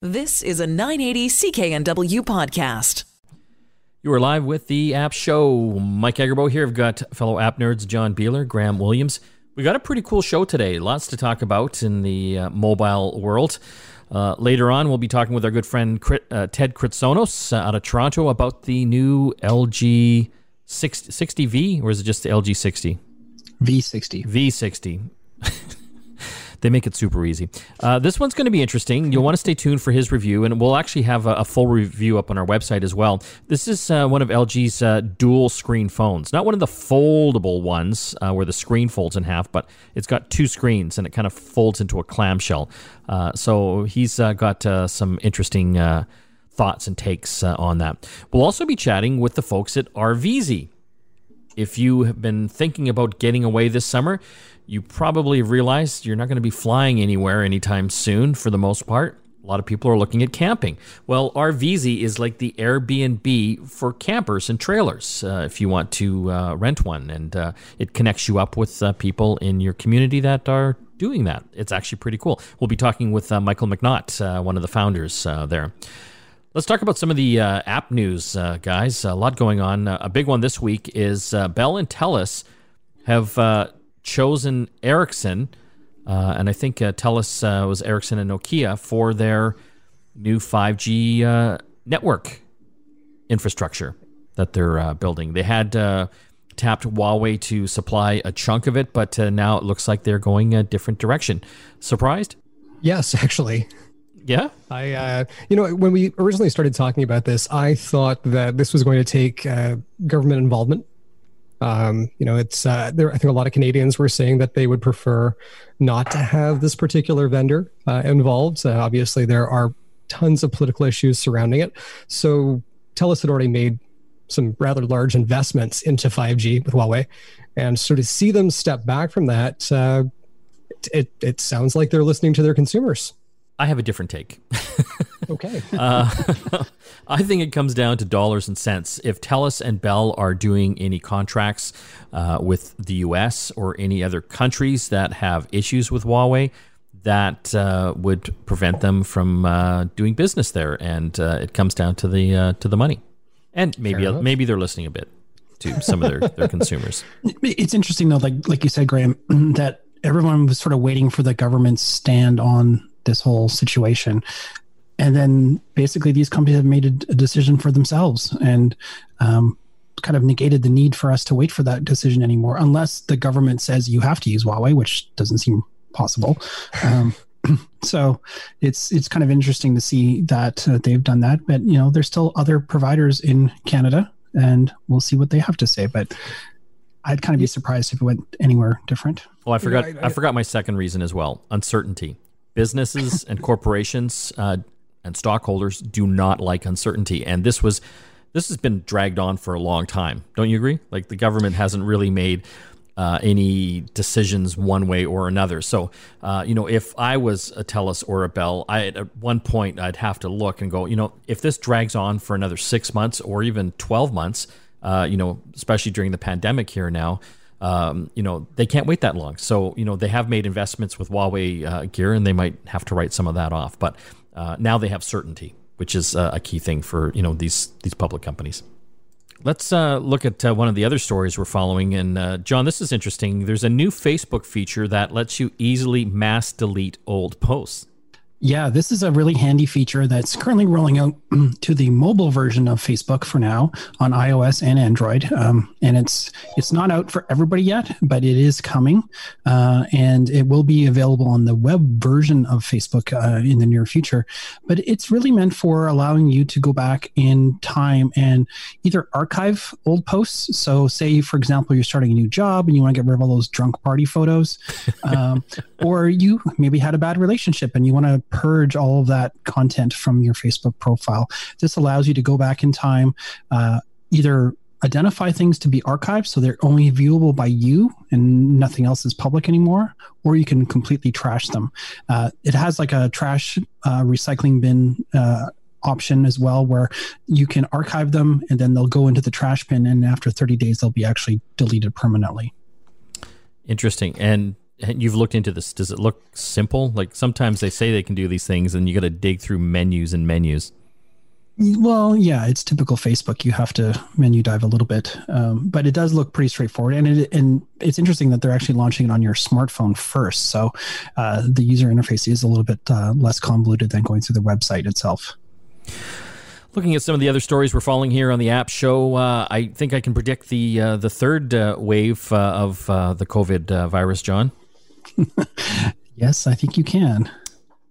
This is a 980 CKNW podcast. You are live with the App Show. Mike Agerbo here. I've got fellow app nerds John Beeler, Graham Williams. We got a pretty cool show today. Lots to talk about in the uh, mobile world. Uh, later on, we'll be talking with our good friend uh, Ted Kritsonos uh, out of Toronto about the new LG 60, 60V, or is it just the LG 60? V60. V60. They make it super easy. Uh, this one's going to be interesting. You'll want to stay tuned for his review, and we'll actually have a, a full review up on our website as well. This is uh, one of LG's uh, dual screen phones, not one of the foldable ones uh, where the screen folds in half, but it's got two screens and it kind of folds into a clamshell. Uh, so he's uh, got some interesting thoughts and takes on that. We'll also be chatting with the folks at RVezy. If you have been thinking about getting away this summer, you probably have realized you're not going to be flying anywhere anytime soon for the most part. A lot of people are looking at camping. Well, RVezy is like the Airbnb for campers and trailers uh, if you want to uh, rent one. And uh, it connects you up with uh, people in your community that are doing that. It's actually pretty cool. We'll be talking with uh, Michael Mignot, uh, one of the founders there. Let's talk about some of the app news, guys. A lot going on. a big one this week is Bell and Telus have chosen Ericsson, uh, and I think uh, Telus uh, was Ericsson and Nokia for their new 5G uh, network infrastructure that they're uh, building. They had uh, tapped Huawei to supply a chunk of it, but now it looks like they're going a different direction. Surprised? Yes, actually. Yeah. I, uh, you know, when we originally started talking about this, I thought that this was going to take uh, government involvement um, you know, it's uh, there. I think a lot of Canadians were saying that they would prefer not to have this particular vendor uh, involved. Uh, obviously, there are tons of political issues surrounding it. So, TELUS had already made some rather large investments into 5G with Huawei, and so to see them step back from that, uh, it, it sounds like they're listening to their consumers. I have a different take. okay. uh, I think it comes down to dollars and cents. If TELUS and Bell are doing any contracts uh, with the US or any other countries that have issues with Huawei, that uh, would prevent them from uh, doing business there. And uh, it comes down to the uh, to the money. And maybe maybe they're listening a bit to some of their, their consumers. It's interesting though, like like you said, Graham, that everyone was sort of waiting for the government's stand on this whole situation. And then basically these companies have made a, a decision for themselves and um, kind of negated the need for us to wait for that decision anymore, unless the government says you have to use Huawei, which doesn't seem possible. Um, so it's it's kind of interesting to see that uh, they've done that. But you know, there's still other providers in Canada, and we'll see what they have to say. But I'd kind of be surprised if it went anywhere different. Well, I forgot. I, I, I forgot my second reason as well: uncertainty businesses and corporations uh, and stockholders do not like uncertainty, and this was this has been dragged on for a long time. Don't you agree? Like the government hasn't really made uh, any decisions one way or another. So, uh, you know, if I was a TELUS or a Bell, I at one point I'd have to look and go, you know, if this drags on for another six months or even twelve months, uh, you know, especially during the pandemic here now, um, you know, they can't wait that long. So, you know, they have made investments with Huawei uh, gear and they might have to write some of that off. But uh, now they have certainty, which is uh, a key thing for, you know, these, these public companies. Let's uh, look at uh, one of the other stories we're following. And uh, John, this is interesting. There's a new Facebook feature that lets you easily mass delete old posts. Yeah, this is a really handy feature that's currently rolling out to the mobile version of Facebook for now on iOS and Android. Um, and it's it's not out for everybody yet, but it is coming, uh, and it will be available on the web version of Facebook uh, in the near future. But it's really meant for allowing you to go back in time and either archive old posts. So, say for example, you're starting a new job and you want to get rid of all those drunk party photos, um, or you maybe had a bad relationship and you want to purge all of that content from your Facebook profile. This allows you to go back in time, uh, either identify things to be archived so they're only viewable by you and nothing else is public anymore, or you can completely trash them. Uh, it has like a trash uh, recycling bin uh, option as well where you can archive them and then they'll go into the trash bin and after 30 days they'll be actually deleted permanently interesting and you've looked into this. Does it look simple? Like sometimes they say they can do these things, and you got to dig through menus and menus. Well, yeah, it's typical Facebook. You have to menu dive a little bit, um, but it does look pretty straightforward. And it, and it's interesting that they're actually launching it on your smartphone first, so uh, the user interface is a little bit uh, less convoluted than going through the website itself. Looking at some of the other stories we're following here on the app show, uh, I think I can predict the uh, the third uh, wave uh, of the COVID virus, John. yes, I think you can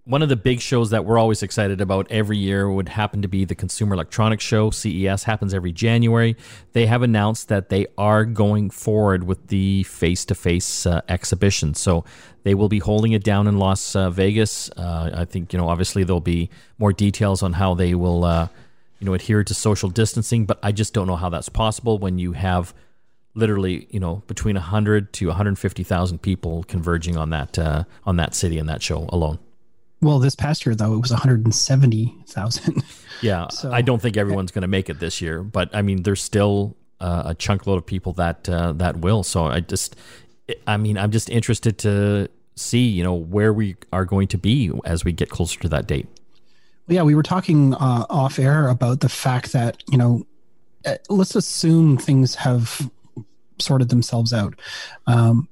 one of the big shows that we're always excited about every year would happen to be the Consumer Electronics Show. CES happens every January. They have announced that they are going forward with the face to face exhibition. So they will be holding it down in Las uh, Vegas. Uh, I think, you know, obviously there'll be more details on how they will, uh, you know, adhere to social distancing, but I just don't know how that's possible when you have literally, you know, between 100 to 150,000 people converging on that uh, on that city and that show alone. Well, this past year though it was 170,000. Yeah, so, I don't think everyone's going to make it this year, but I mean, there's still uh, a chunk load of people that uh, that will. So I just, I mean, I'm just interested to see, you know, where we are going to be as we get closer to that date. Yeah, we were talking uh, off air about the fact that you know, uh, let's assume things have sorted themselves out. Um,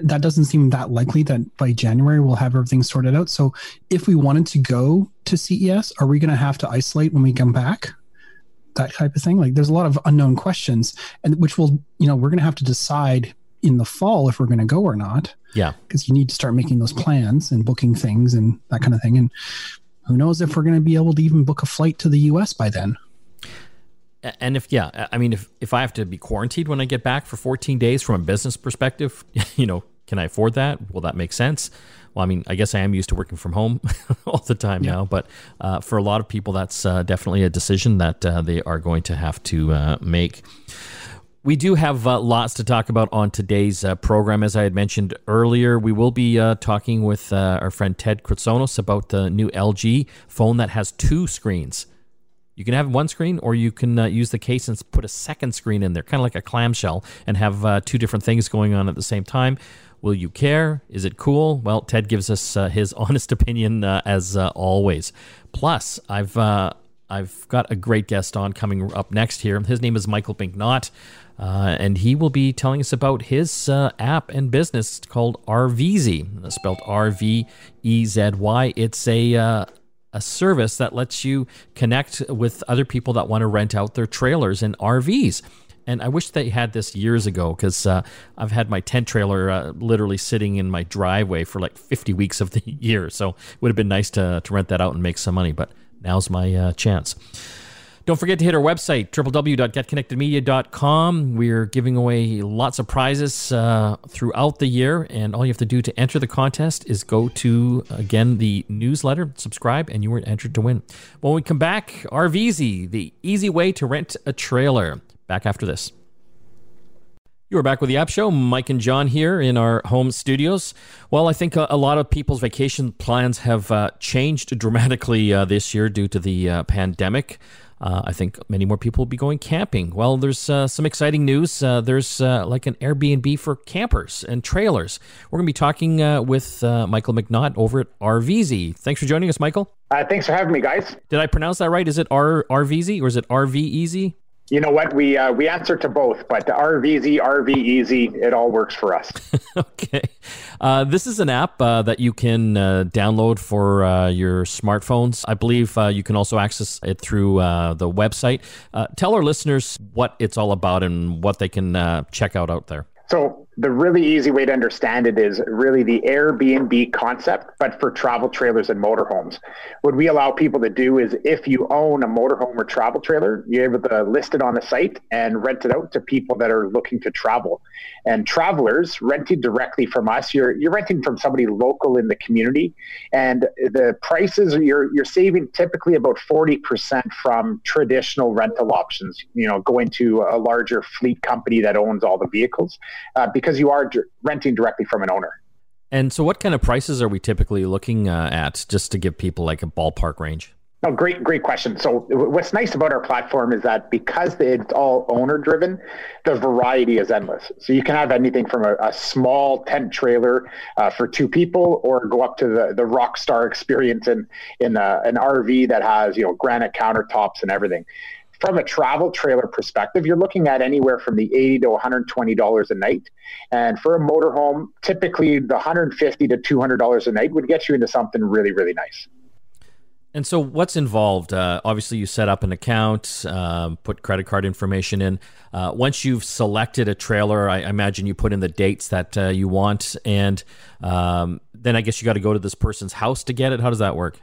that doesn't seem that likely that by January we'll have everything sorted out. So if we wanted to go to CES, are we going to have to isolate when we come back? That type of thing. Like there's a lot of unknown questions, and which will, you know, we're going to have to decide in the fall if we're going to go or not. Yeah. Because you need to start making those plans and booking things and that kind of thing. And who knows if we're going to be able to even book a flight to the US by then. And if yeah, I mean if if I have to be quarantined when I get back for 14 days from a business perspective, you know, can I afford that? Will that make sense? Well, I mean, I guess I am used to working from home all the time yeah. now, but uh, for a lot of people, that's uh, definitely a decision that uh, they are going to have to uh, make. We do have uh, lots to talk about on today's uh, program. As I had mentioned earlier, we will be talking with our friend Ted Kritsonos about the new LG phone that has two screens. You can have one screen, or you can uh, use the case and put a second screen in there, kind of like a clamshell, and have uh, two different things going on at the same time. Will you care? Is it cool? Well, Ted gives us uh, his honest opinion uh, as uh, always. Plus, I've uh, I've got a great guest on coming up next here. His name is Michael Mignot, and he will be telling us about his app and business called RVezy, spelled R V E Z Y. It's a a service that lets you connect with other people that want to rent out their trailers and RVs. And I wish they had this years ago because uh, I've had my tent trailer uh, literally sitting in my driveway for like 50 weeks of the year. So it would have been nice to, to rent that out and make some money, but now's my uh, chance. Don't forget to hit our website, www.getconnectedmedia.com. We're giving away lots of prizes uh, throughout the year, and all you have to do to enter the contest is go to, again, the newsletter, subscribe, and you are entered to win. When we come back, RVezy, the easy way to rent a trailer. Back after this. You are back with the App Show. Mike and John here in our home studios. Well, I think a, a lot of people's vacation plans have uh, changed dramatically uh, this year due to the uh, pandemic. Uh, I think many more people will be going camping. Well, there's uh, some exciting news. Uh, there's uh, like an Airbnb for campers and trailers. We're going to be talking uh, with uh, Michael Mignot over at RVezy. Thanks for joining us, Michael. thanks for having me, guys. Did I pronounce that right? Is it R RVezy or is it RV Easy? You know what? We uh, we answer to both, but RVezy RV Easy, it all works for us. okay. Uh, this is an app uh, that you can uh, download for uh, your smartphones. I believe uh, you can also access it through the website. tell our listeners what it's all about and what they can check out out there. So the really easy way to understand it is really the Airbnb concept, but for travel trailers and motorhomes. What we allow people to do is if you own a motorhome or travel trailer, you're able to list it on the site and rent it out to people that are looking to travel. And travelers renting directly from us, you're you're renting from somebody local in the community, and the prices you're you're saving typically about forty percent from traditional rental options. You know, going to a larger fleet company that owns all the vehicles. Uh, because you are renting directly from an owner. And so, what kind of prices are we typically looking uh, at, just to give people like a ballpark range? Oh, great, great question. So, what's nice about our platform is that because it's all owner driven, the variety is endless. So, you can have anything from a, a small tent trailer uh, for two people, or go up to the, the rock star experience in in a, uh, an RV that has you know granite countertops and everything. From a travel trailer perspective, you're looking at anywhere from the 80 to 120 dollars a night, and for a motorhome, typically the 150 to 200 dollars a night would get you into something really, really nice. And so, what's involved? Uh, obviously, you set up an account, um, put credit card information in. Uh, once you've selected a trailer, I, imagine you put in the dates that uh, you want, and um, then I guess you got to go to this person's house to get it. How does that work?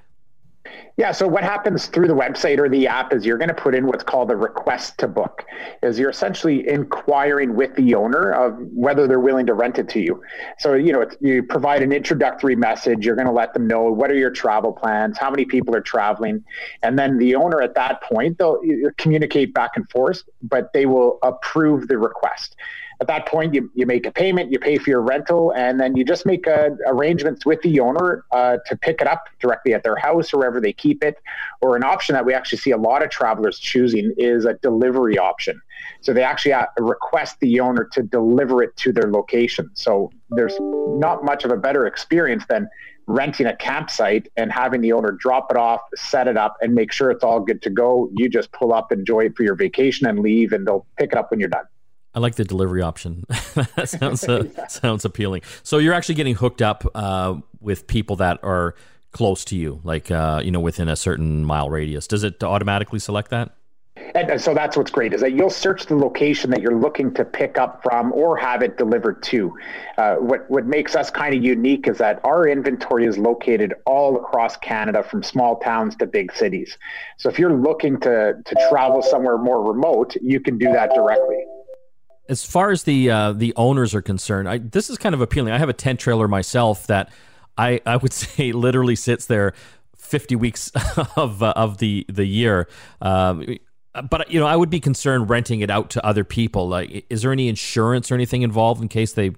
Yeah, so what happens through the website or the app is you're going to put in what's called a request to book. Is you're essentially inquiring with the owner of whether they're willing to rent it to you. So, you know, you provide an introductory message, you're going to let them know what are your travel plans, how many people are traveling, and then the owner at that point they'll communicate back and forth, but they will approve the request at that point, you, you make a payment, you pay for your rental, and then you just make uh, arrangements with the owner uh, to pick it up directly at their house or wherever they keep it. Or an option that we actually see a lot of travelers choosing is a delivery option. So they actually uh, request the owner to deliver it to their location. So there's not much of a better experience than renting a campsite and having the owner drop it off, set it up, and make sure it's all good to go. You just pull up, enjoy it for your vacation, and leave, and they'll pick it up when you're done. I like the delivery option. that sounds uh, yeah. sounds appealing. So you're actually getting hooked up uh, with people that are close to you, like uh, you know, within a certain mile radius. Does it automatically select that? And so that's what's great is that you'll search the location that you're looking to pick up from or have it delivered to. Uh, what what makes us kind of unique is that our inventory is located all across Canada, from small towns to big cities. So if you're looking to to travel somewhere more remote, you can do that directly as far as the uh, the owners are concerned, I, this is kind of appealing. I have a tent trailer myself that I I would say literally sits there fifty weeks of uh, of the the year. Um, but you know, I would be concerned renting it out to other people. Like, is there any insurance or anything involved in case they,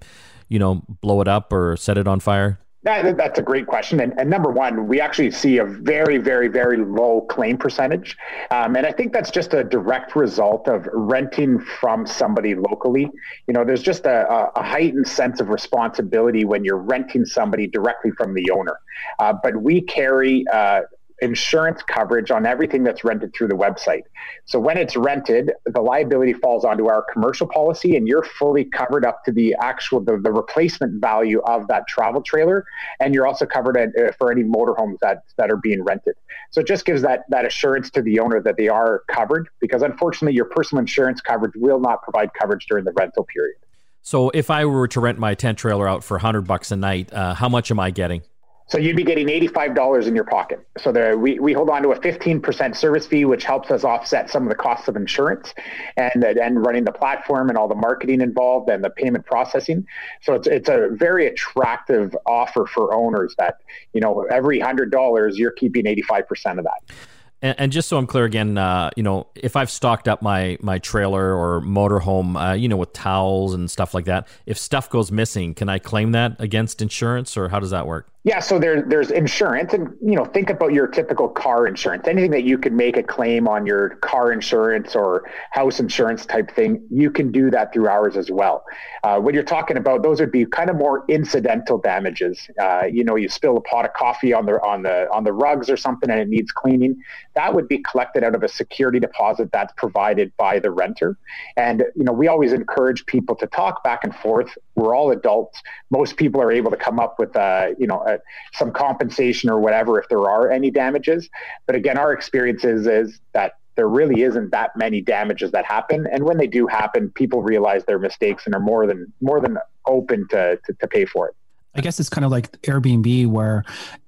you know, blow it up or set it on fire? That, that's a great question. And, and, number one, we actually see a very, very, very low claim percentage. Um, and I think that's just a direct result of renting from somebody locally. You know, there's just a, a heightened sense of responsibility when you're renting somebody directly from the owner. Uh, but we carry uh, insurance coverage on everything that's rented through the website. So when it's rented, the liability falls onto our commercial policy and you're fully covered up to the actual the, the replacement value of that travel trailer and you're also covered at, uh, for any motorhomes that that are being rented. So it just gives that that assurance to the owner that they are covered because unfortunately your personal insurance coverage will not provide coverage during the rental period. So if I were to rent my tent trailer out for 100 bucks a night, uh, how much am I getting? So you'd be getting $85 in your pocket. So there, we, we hold on to a 15% service fee, which helps us offset some of the costs of insurance and, and running the platform and all the marketing involved and the payment processing. So it's, it's a very attractive offer for owners that, you know, every $100, you're keeping 85% of that. And, and, just so I'm clear again, uh, you know, if I've stocked up my my trailer or motorhome, uh, you know, with towels and stuff like that, if stuff goes missing, can I claim that against insurance, or how does that work? Yeah, so there, there's insurance, and you know, think about your typical car insurance. Anything that you could make a claim on your car insurance or house insurance type thing, you can do that through ours as well. Uh, when you're talking about those, would be kind of more incidental damages. Uh, you know, you spill a pot of coffee on the on the on the rugs or something, and it needs cleaning. That would be collected out of a security deposit that's provided by the renter. And you know, we always encourage people to talk back and forth. We're all adults. Most people are able to come up with, uh, you know uh, some compensation or whatever if there are any damages. But again, our experience is, is that there really isn't that many damages that happen. And when they do happen, people realize their mistakes and are more than more than open to, to, to pay for it. I guess it's kind of like Airbnb where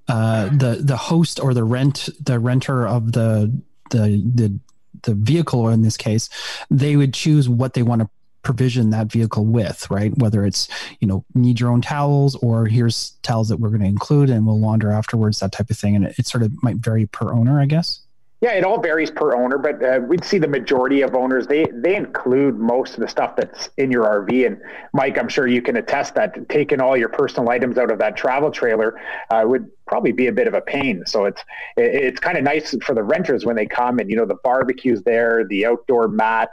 uh, the the host or the rent the renter of the the the the vehicle or in this case they would choose what they want to provision that vehicle with, right? Whether it's, you know, need your own towels or here's towels that we're going to include and we'll launder afterwards, that type of thing. And it, it sort of might vary per owner, I guess. Yeah, it all varies per owner, but uh, we'd see the majority of owners they they include most of the stuff that's in your RV. And Mike, I'm sure you can attest that taking all your personal items out of that travel trailer uh, would probably be a bit of a pain. So it's it, it's kind of nice for the renters when they come and you know the barbecue's there, the outdoor mat,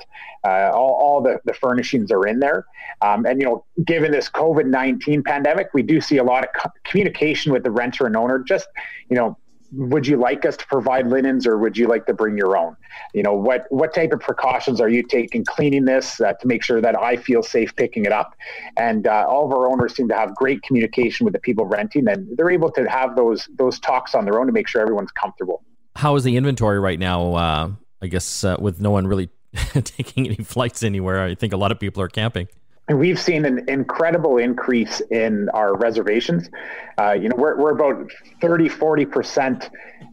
uh, all all the the furnishings are in there. Um, and you know, given this COVID nineteen pandemic, we do see a lot of co- communication with the renter and owner. Just you know would you like us to provide linens or would you like to bring your own? You know what what type of precautions are you taking cleaning this uh, to make sure that i feel safe picking it up? And uh, all of our owners seem to have great communication with the people renting and they're able to have those those talks on their own to make sure everyone's comfortable. How is the inventory right now uh, i guess uh, with no one really taking any flights anywhere? I think a lot of people are camping we've seen an incredible increase in our reservations. Uh, you know, we're, we're about 30, 40%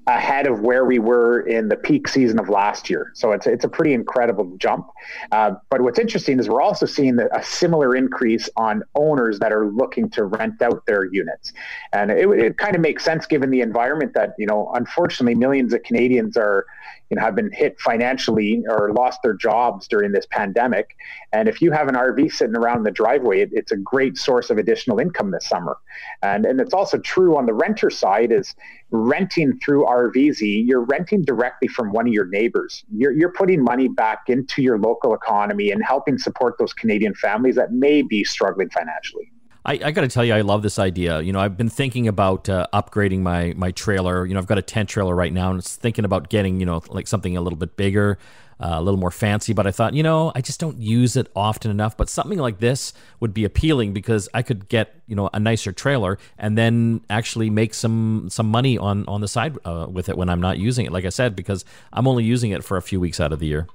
ahead of where we were in the peak season of last year. So it's, it's a pretty incredible jump. Uh, but what's interesting is we're also seeing a similar increase on owners that are looking to rent out their units. And it, it kind of makes sense given the environment that, you know, unfortunately millions of Canadians are, you know, have been hit financially or lost their jobs during this pandemic. And if you have an RV sitting around in the driveway, it, it's a great source of additional income this summer. And, and it's also true on the renter side is renting through RVezy, you're renting directly from one of your neighbors. You're, you're putting money back into your local economy and helping support those Canadian families that may be struggling financially. I, I got to tell you, I love this idea. You know, I've been thinking about uh, upgrading my my trailer. You know, I've got a tent trailer right now, and it's thinking about getting you know like something a little bit bigger, uh, a little more fancy. But I thought, you know, I just don't use it often enough. But something like this would be appealing because I could get you know a nicer trailer and then actually make some some money on on the side uh, with it when I'm not using it. Like I said, because I'm only using it for a few weeks out of the year.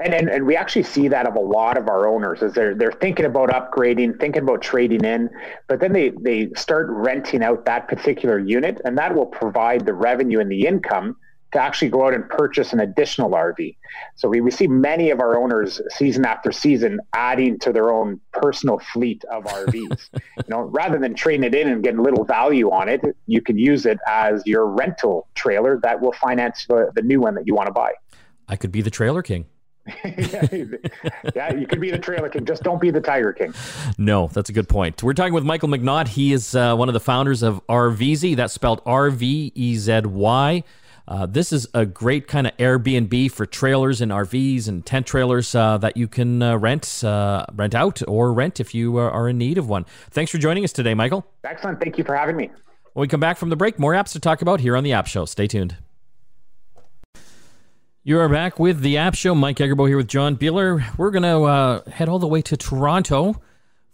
And, and, and we actually see that of a lot of our owners is they're they're thinking about upgrading, thinking about trading in, but then they they start renting out that particular unit, and that will provide the revenue and the income to actually go out and purchase an additional RV. So we, we see many of our owners season after season adding to their own personal fleet of RVs. you know, rather than trading it in and getting little value on it, you can use it as your rental trailer that will finance the, the new one that you want to buy. I could be the trailer king. yeah, you could be the trailer king. Just don't be the tiger king. No, that's a good point. We're talking with Michael Mignot. He is uh, one of the founders of RVezy. That's spelled R V E Z Y. Uh, this is a great kind of Airbnb for trailers and RVs and tent trailers uh, that you can uh, rent uh, rent out or rent if you are in need of one. Thanks for joining us today, Michael. Excellent. Thank you for having me. When we come back from the break, more apps to talk about here on the App Show. Stay tuned. You are back with the App Show. Mike Agerbo here with John Beeler. We're going to uh, head all the way to Toronto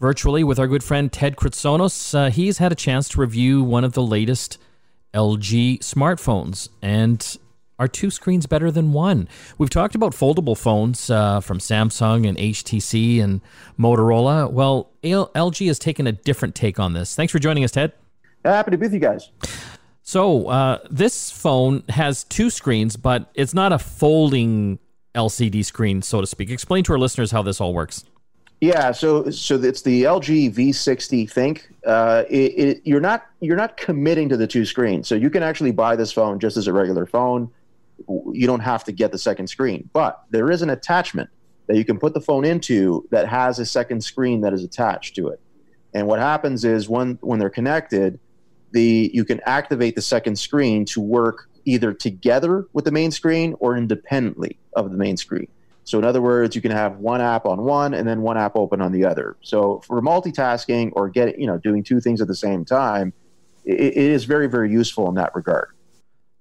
virtually with our good friend Ted Kritsonos. Uh, he's had a chance to review one of the latest LG smartphones, and are two screens better than one? We've talked about foldable phones uh, from Samsung and HTC and Motorola. Well, LG has taken a different take on this. Thanks for joining us, Ted. Happy to be with you guys. So uh, this phone has two screens, but it's not a folding LCD screen, so to speak. Explain to our listeners how this all works. Yeah, so so it's the LG V60 ThinQ. Uh, it, it, you're not you're not committing to the two screens, so you can actually buy this phone just as a regular phone. You don't have to get the second screen, but there is an attachment that you can put the phone into that has a second screen that is attached to it. And what happens is when when they're connected, the you can activate the second screen to work either together with the main screen or independently of the main screen. So in other words, you can have one app on one and then one app open on the other. So for multitasking or get you know doing two things at the same time, it, it is very very useful in that regard.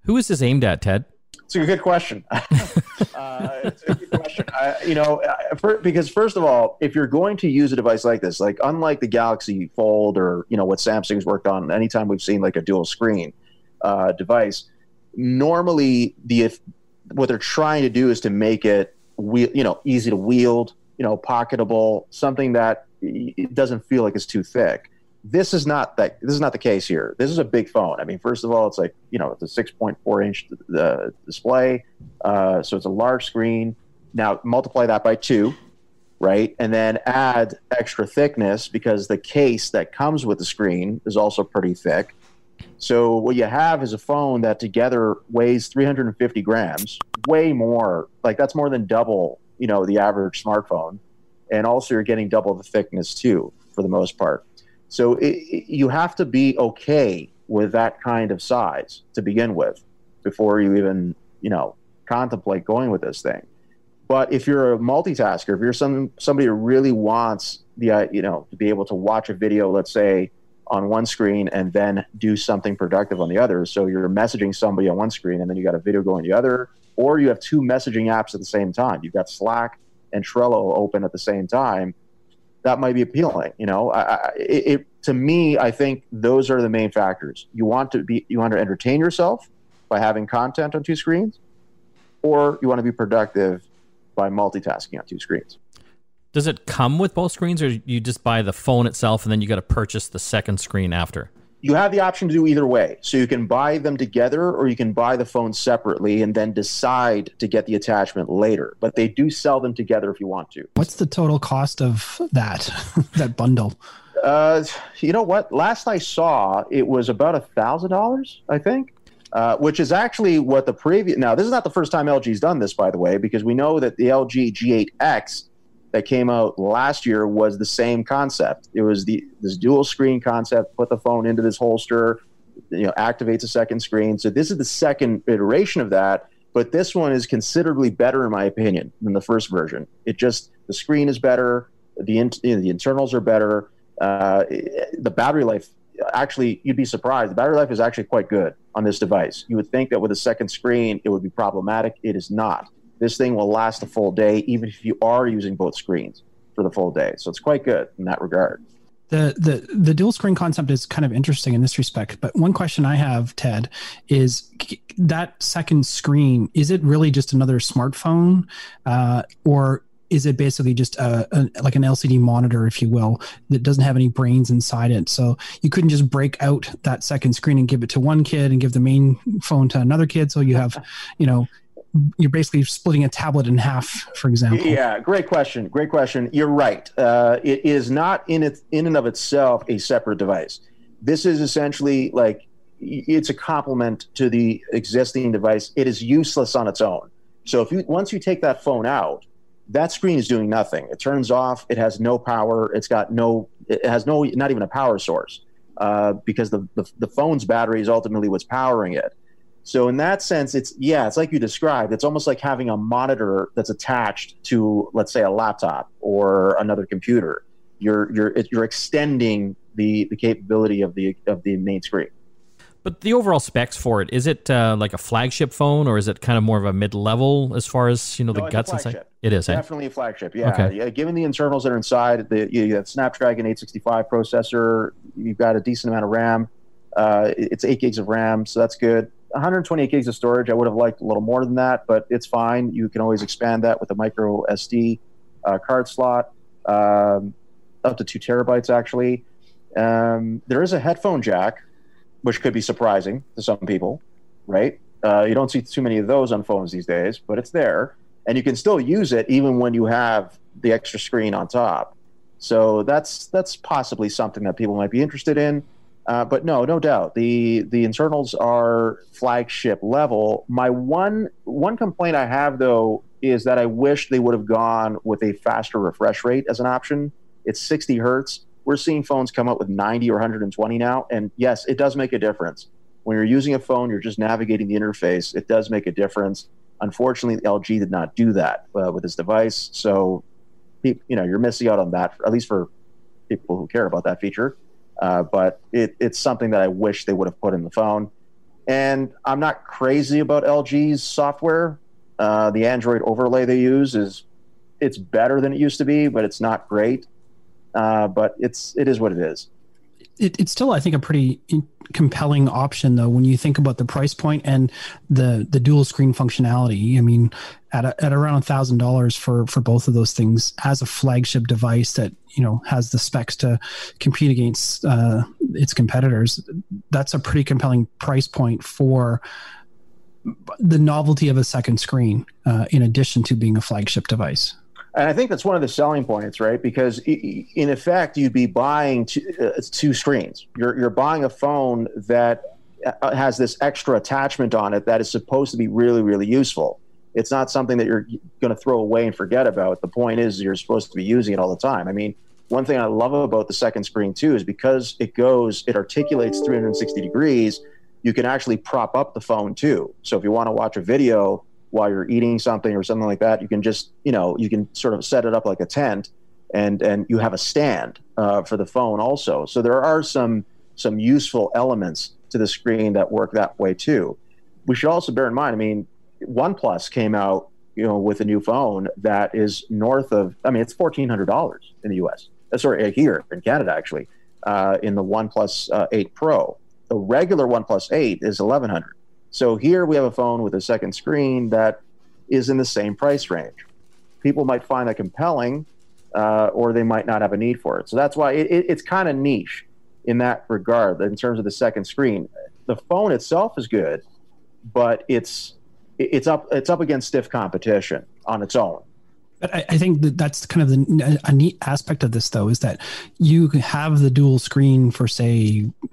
Who is this aimed at, Ted? It's a good question. uh, it's a good question. I, you know, for, because first of all, if you're going to use a device like this, like unlike the Galaxy Fold or you know what Samsung's worked on, anytime we've seen like a dual screen uh, device, normally the if, what they're trying to do is to make it we, you know easy to wield, you know, pocketable, something that it doesn't feel like it's too thick this is not that this is not the case here. This is a big phone. I mean first of all it's like you know it's a 6.4 inch uh, display. Uh, so it's a large screen. Now multiply that by two right? And then add extra thickness because the case that comes with the screen is also pretty thick. So what you have is a phone that together weighs 350 grams, way more. Like that's more than double, you know, the average smartphone, and also you're getting double the thickness too, for the most part. So it, it, you have to be okay with that kind of size to begin with, before you even, you know, contemplate going with this thing. But if you're a multitasker, if you're some somebody who really wants the, uh, you know, to be able to watch a video, let's say on one screen and then do something productive on the other. So you're messaging somebody on one screen and then you got a video going the other, or you have two messaging apps at the same time. You've got Slack and Trello open at the same time. That might be appealing. You know, I, I, it, to me, I think those are the main factors. You want to be, you want to entertain yourself by having content on two screens, or you want to be productive by multitasking on two screens. Does it come with both screens, or you just buy the phone itself and then you got to purchase the second screen after? You have the option to do either way. So you can buy them together, or you can buy the phone separately and then decide to get the attachment later. But they do sell them together if you want to. What's the total cost of that that bundle? Uh, you know what? Last I saw, it was about a thousand dollars, I think. Uh, which is actually what the previous. Now, this is not the first time LG's done this, by the way, because we know that the LG G8X that came out last year was the same concept. It was the this dual screen concept. Put the phone into this holster, you know, activates a second screen. So this is the second iteration of that. But this one is considerably better, in my opinion, than the first version. It just the screen is better, the in, you know, the internals are better, uh, the battery life. Actually, you'd be surprised. The battery life is actually quite good on this device. You would think that with a second screen, it would be problematic. It is not this thing will last a full day, even if you are using both screens for the full day. So it's quite good in that regard. The, the the dual screen concept is kind of interesting in this respect but one question i have ted is that second screen is it really just another smartphone uh, or is it basically just a, a, like an LCD monitor, if you will, that doesn't have any brains inside it? So you couldn't just break out that second screen and give it to one kid and give the main phone to another kid. So you have, you know, you're basically splitting a tablet in half, for example. Yeah, great question. Great question. You're right. Uh, it is not in it in and of itself a separate device. This is essentially like it's a complement to the existing device. It is useless on its own. So if you once you take that phone out, that screen is doing nothing. It turns off. It has no power. It's got no. It has no. Not even a power source. Uh, because the, the the phone's battery is ultimately what's powering it. So in that sense, it's yeah, it's like you described. It's almost like having a monitor that's attached to, let's say, a laptop or another computer. You're you're you're extending the the capability of the of the main screen. But the overall specs for it is it uh, like a flagship phone or is it kind of more of a mid level as far as you know the no, guts inside? It is definitely eh? a flagship. Yeah, okay. yeah. Given the internals that are inside, the you have Snapdragon 865 processor. You've got a decent amount of RAM. Uh, it's eight gigs of RAM, so that's good. 128 gigs of storage. I would have liked a little more than that, but it's fine. You can always expand that with a micro SD uh, card slot, um, up to two terabytes actually. Um, there is a headphone jack, which could be surprising to some people, right? Uh, you don't see too many of those on phones these days, but it's there, and you can still use it even when you have the extra screen on top. So that's that's possibly something that people might be interested in. Uh, but no, no doubt the the internals are flagship level. My one one complaint I have though is that I wish they would have gone with a faster refresh rate as an option. It's 60 hertz. We're seeing phones come up with 90 or 120 now, and yes, it does make a difference. When you're using a phone, you're just navigating the interface. It does make a difference. Unfortunately, LG did not do that uh, with this device, so you know you're missing out on that. At least for people who care about that feature. Uh, but it, it's something that I wish they would have put in the phone. And I'm not crazy about LG's software. Uh, the Android overlay they use is it's better than it used to be, but it's not great. Uh, but it's it is what it is it, it's still, I think, a pretty compelling option though when you think about the price point and the the dual screen functionality. I mean, at a, at around a thousand dollars for for both of those things as a flagship device that you know has the specs to compete against uh, its competitors, that's a pretty compelling price point for the novelty of a second screen uh, in addition to being a flagship device And I think that's one of the selling points, right? Because in effect, you'd be buying two, uh, two screens. You're, you're buying a phone that uh, has this extra attachment on it that is supposed to be really, really useful. It's not something that you're going to throw away and forget about. The point is, you're supposed to be using it all the time. I mean, one thing I love about the second screen too is because it goes, it articulates 360 degrees. You can actually prop up the phone too. So if you want to watch a video while you're eating something or something like that, you can just, you know, you can sort of set it up like a tent, and and you have a stand uh, for the phone also. So there are some some useful elements to the screen that work that way too. We should also bear in mind. I mean, OnePlus came out, you know, with a new phone that is north of. I mean, it's fourteen hundred dollars in the U.S. Uh, sorry, uh, here in Canada actually, uh, in the OnePlus uh, 8 Pro. The regular OnePlus 8 is eleven hundred. So here we have a phone with a second screen that is in the same price range. People might find that compelling, uh, or they might not have a need for it. So that's why it, it, it's kind of niche in that regard. In terms of the second screen, the phone itself is good, but it's it's up it's up against stiff competition on its own. But I, I, think that that's kind of the, a neat aspect of this, though, is that you have the dual screen for, say,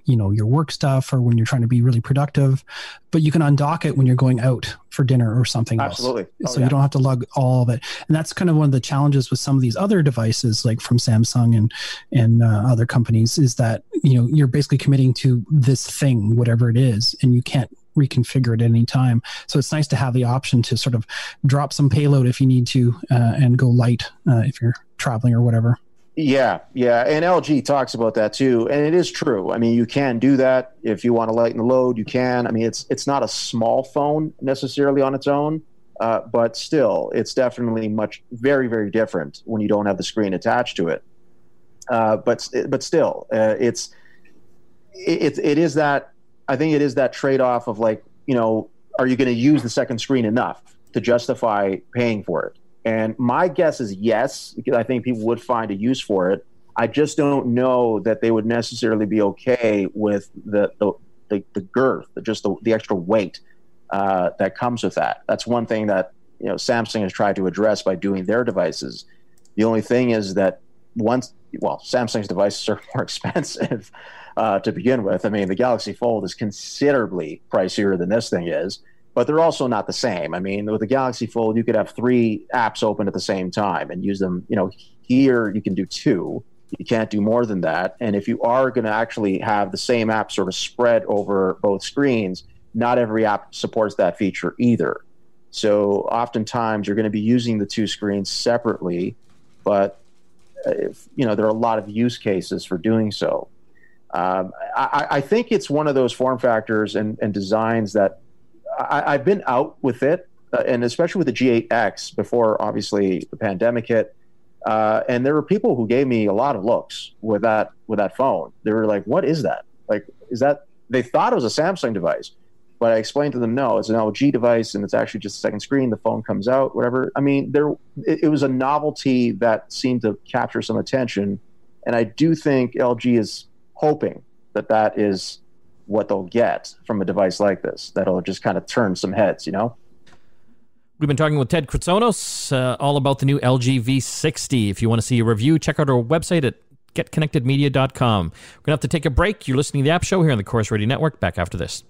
you know, your work stuff or when you're trying to be really productive, but you can undock it when you're going out for dinner or something Absolutely. else. Oh, so yeah. you don't have to lug all of it. And that's kind of one of the challenges with some of these other devices, like from Samsung and and uh, other companies, is that you know you're basically committing to this thing, whatever it is, and you can't reconfigure it at any time. So it's nice to have the option to sort of drop some payload if you need to uh, and go light uh, if you're traveling or whatever. Yeah, yeah, and LG talks about that too, and it is true. I mean, you can do that if you want to lighten the load. You can. I mean, it's it's not a small phone necessarily on its own, uh, but still, it's definitely much very very different when you don't have the screen attached to it. Uh, but but still, uh, it's it, it is that I think it is that trade off of like, you know, are you going to use the second screen enough to justify paying for it? And my guess is yes, because I think people would find a use for it. I just don't know that they would necessarily be okay with the the, the, the girth, just the, the extra weight uh, that comes with that. That's one thing that you know Samsung has tried to address by doing their devices. The only thing is that once, well, Samsung's devices are more expensive uh, to begin with. I mean, the Galaxy Fold is considerably pricier than this thing is, but they're also not the same. I mean, with the Galaxy Fold, you could have three apps open at the same time and use them. You know, here you can do two. You can't do more than that. And if you are going to actually have the same app sort of spread over both screens, not every app supports that feature either. So oftentimes you're going to be using the two screens separately, but uh, if, you know there are a lot of use cases for doing so. Um, I, I, think it's one of those form factors and, and designs that I, have been out with it, uh, and especially with the G8X before obviously the pandemic hit. Uh, and there were people who gave me a lot of looks with that with that phone. They were like, "What is that? Like, is that?" They thought it was a Samsung device, but I explained to them, "No, it's an LG device, and it's actually just a second screen. The phone comes out, whatever." I mean, there it, it was a novelty that seemed to capture some attention, and I do think LG is hoping that that is what they'll get from a device like this. That'll just kind of turn some heads, you know? We've been talking with Ted Kritsonos uh, all about the new LG V60. If you want to see a review, check out our website at getconnectedmedia.com. We're going to have to take a break. You're listening to the App Show here on the Corus Radio Network. Back after this.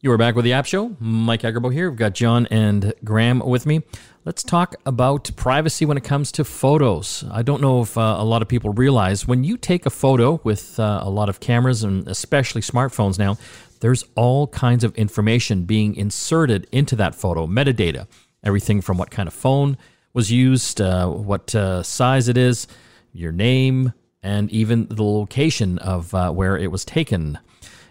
You are back with the App Show. Mike Agerbo here. We've got John and Graham with me. Let's talk about privacy when it comes to photos. I don't know if uh, a lot of people realize when you take a photo with uh, a lot of cameras and especially smartphones now, there's all kinds of information being inserted into that photo, metadata, everything from what kind of phone was used, uh, what uh, size it is, your name, and even the location of uh, where it was taken.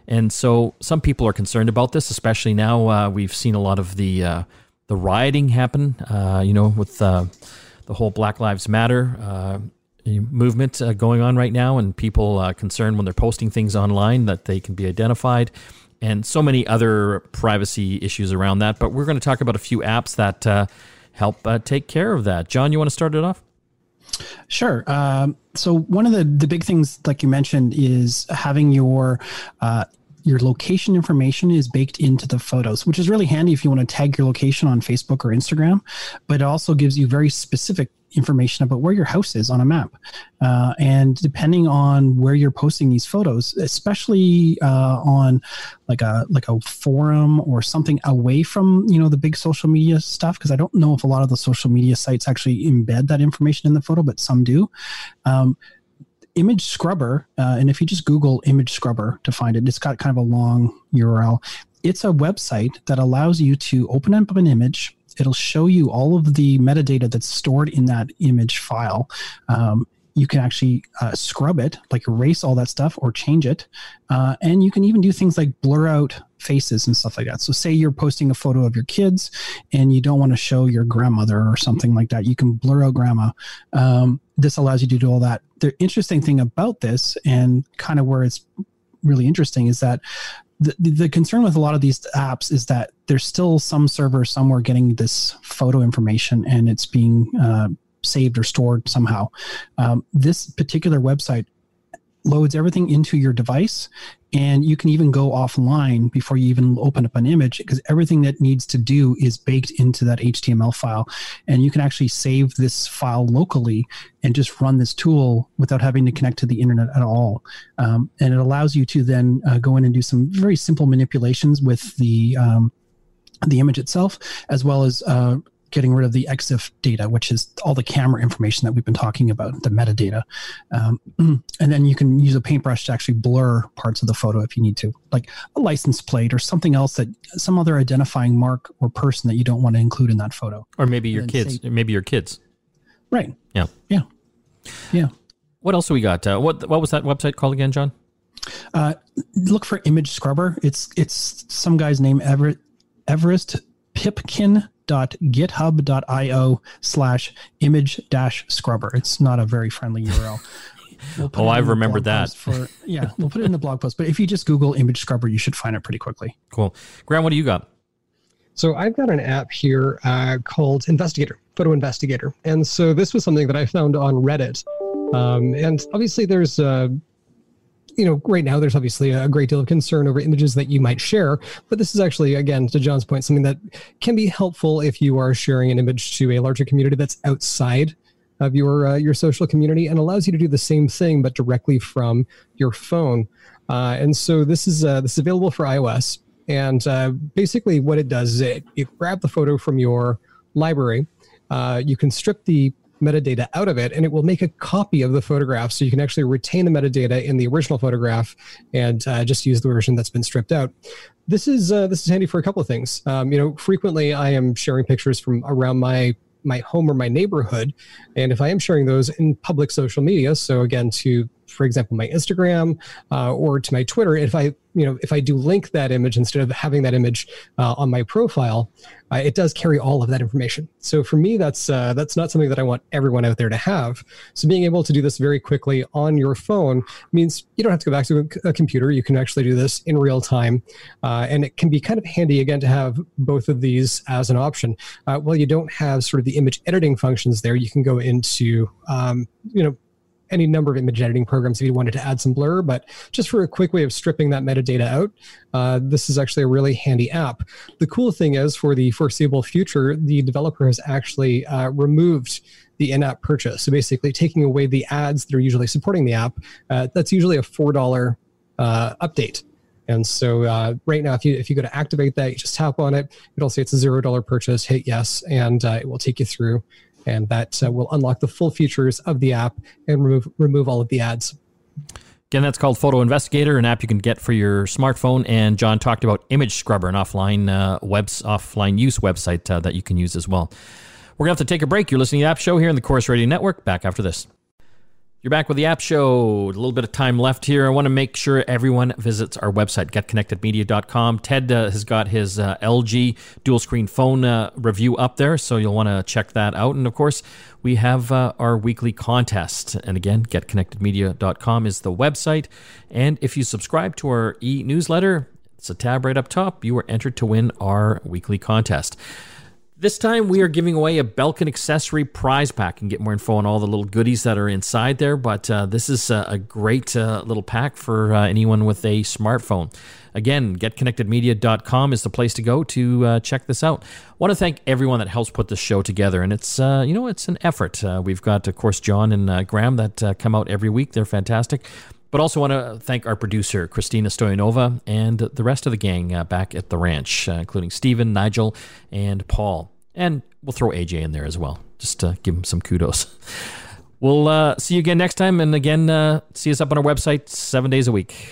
And so some people are concerned about this, especially now uh, we've seen a lot of the the rioting happen. Uh, you know, with uh, the whole Black Lives Matter uh, movement uh, going on right now, and people concerned when they're posting things online that they can be identified, and so many other privacy issues around that. But we're going to talk about a few apps that help take care of that. John, you want to start it off? Sure. Um, so one of the the big things, like you mentioned, is having your uh, your location information is baked into the photos, which is really handy if you want to tag your location on Facebook or Instagram. But it also gives you very specific information about where your house is on a map. Uh, and depending on where you're posting these photos, especially uh, on like a like a forum or something away from you know the big social media stuff, because I don't know if a lot of the social media sites actually embed that information in the photo, but some do. Um, image scrubber uh, and if you just google image scrubber to find it it's got kind of a long url it's a website that allows you to open up an image it'll show you all of the metadata that's stored in that image file. Um, you can actually uh, scrub it, like erase all that stuff or change it. Uh, and you can even do things like blur out faces and stuff like that. So, say you're posting a photo of your kids and you don't want to show your grandmother or something like that, you can blur out grandma. Um, this allows you to do all that. The interesting thing about this, and kind of where it's really interesting, is that the, the concern with a lot of these apps is that there's still some server somewhere getting this photo information and it's being uh, saved or stored somehow. Um, this particular website loads everything into your device and you can even go offline before you even open up an image because everything that needs to do is baked into that html file. And you can actually save this file locally and just run this tool without having to connect to the internet at all. Um, and it allows you to then uh, go in and do some very simple manipulations with the um, the image itself as well as uh, getting rid of the EXIF data, which is all the camera information that we've been talking about, the metadata. Um, and then you can use a paintbrush to actually blur parts of the photo if you need to, like a license plate or something else that some other identifying mark or person that you don't want to include in that photo. Or maybe your kids. Say, maybe your kids. Right. Yeah. Yeah. Yeah. What else do we got? Uh, what What was that website called again, John? Uh, look for Image Scrubber. It's it's some guy's name, Everett Everest Pipkin github.io slash image dash scrubber. It's not a very friendly URL. We'll oh, I've remembered that. For, yeah, we'll put it in the blog post. But if you just Google image scrubber, you should find it pretty quickly. Cool. Graham, what do you got? So I've got an app here uh, called Investigator, Photo Investigator. And so this was something that I found on Reddit. Um, and obviously there's uh, you know, right now there's obviously a great deal of concern over images that you might share, but this is actually, again, to John's point, something that can be helpful if you are sharing an image to a larger community that's outside of your uh, your social community and allows you to do the same thing but directly from your phone. Uh, and so this is uh, this is available for iOS. And uh, basically, what it does is it you grab the photo from your library. Uh, you can strip the metadata out of it and it will make a copy of the photograph so you can actually retain the metadata in the original photograph and uh, just use the version that's been stripped out. This is uh, this is handy for a couple of things. Um, you know frequently i am sharing pictures from around my my home or my neighborhood and if i am sharing those in public social media so again to for example, my Instagram uh, or to my Twitter, if I, you know, if I do link that image instead of having that image uh, on my profile, uh, it does carry all of that information. So for me, that's uh, that's not something that I want everyone out there to have. So being able to do this very quickly on your phone means you don't have to go back to a, computer. You can actually do this in real time, uh, and it can be kind of handy again to have both of these as an option. Uh, while you don't have sort of the image editing functions there, you can go into um, you know any number of image editing programs if you wanted to add some blur, but just for a quick way of stripping that metadata out, uh, this is actually a really handy app. The cool thing is, for the foreseeable future, the developer has actually uh, removed the in-app purchase. So basically, taking away the ads that are usually supporting the app. Uh, that's usually a four dollar uh, update. And so uh, right now, if you if you go to activate that, you just tap on it. It'll say it's a zero dollar purchase. Hit yes, and uh, it will take you through and that uh, will unlock the full features of the app and remove remove all of the ads. Again, that's called Photo Investigator, an app you can get for your smartphone. And John talked about Image Scrubber, an offline uh, webs offline use website uh, that you can use as well. We're gonna have to take a break. You're listening to the App Show here in the Corus Radio Network. Back after this. You're back with the App Show. A little bit of time left here. I want to make sure everyone visits our website, getconnectedmedia.com. Ted uh, has got his uh, LG dual screen phone uh, review up there, so you'll want to check that out. And of course, we have uh, our weekly contest. And again, getconnectedmedia.com is the website. And if you subscribe to our e newsletter, it's a tab right up top. You are entered to win our weekly contest. This time we are giving away a Belkin accessory prize pack. and get more info on all the little goodies that are inside there. But uh, this is a, a great uh, little pack for uh, anyone with a smartphone. Again, getconnectedmedia.com is the place to go to uh, check this out. I want to thank everyone that helps put this show together, and it's uh, you know it's an effort. Uh, we've got of course John and Graham that come out every week. They're fantastic. But also want to thank our producer, Christina Stoyanova, and the rest of the gang uh, back at the ranch, uh, including Stephen, Nigel, and Paul. And we'll throw AJ in there as well, just to give him some kudos. We'll uh, see you again next time. And again, uh, see us up on our website seven days a week.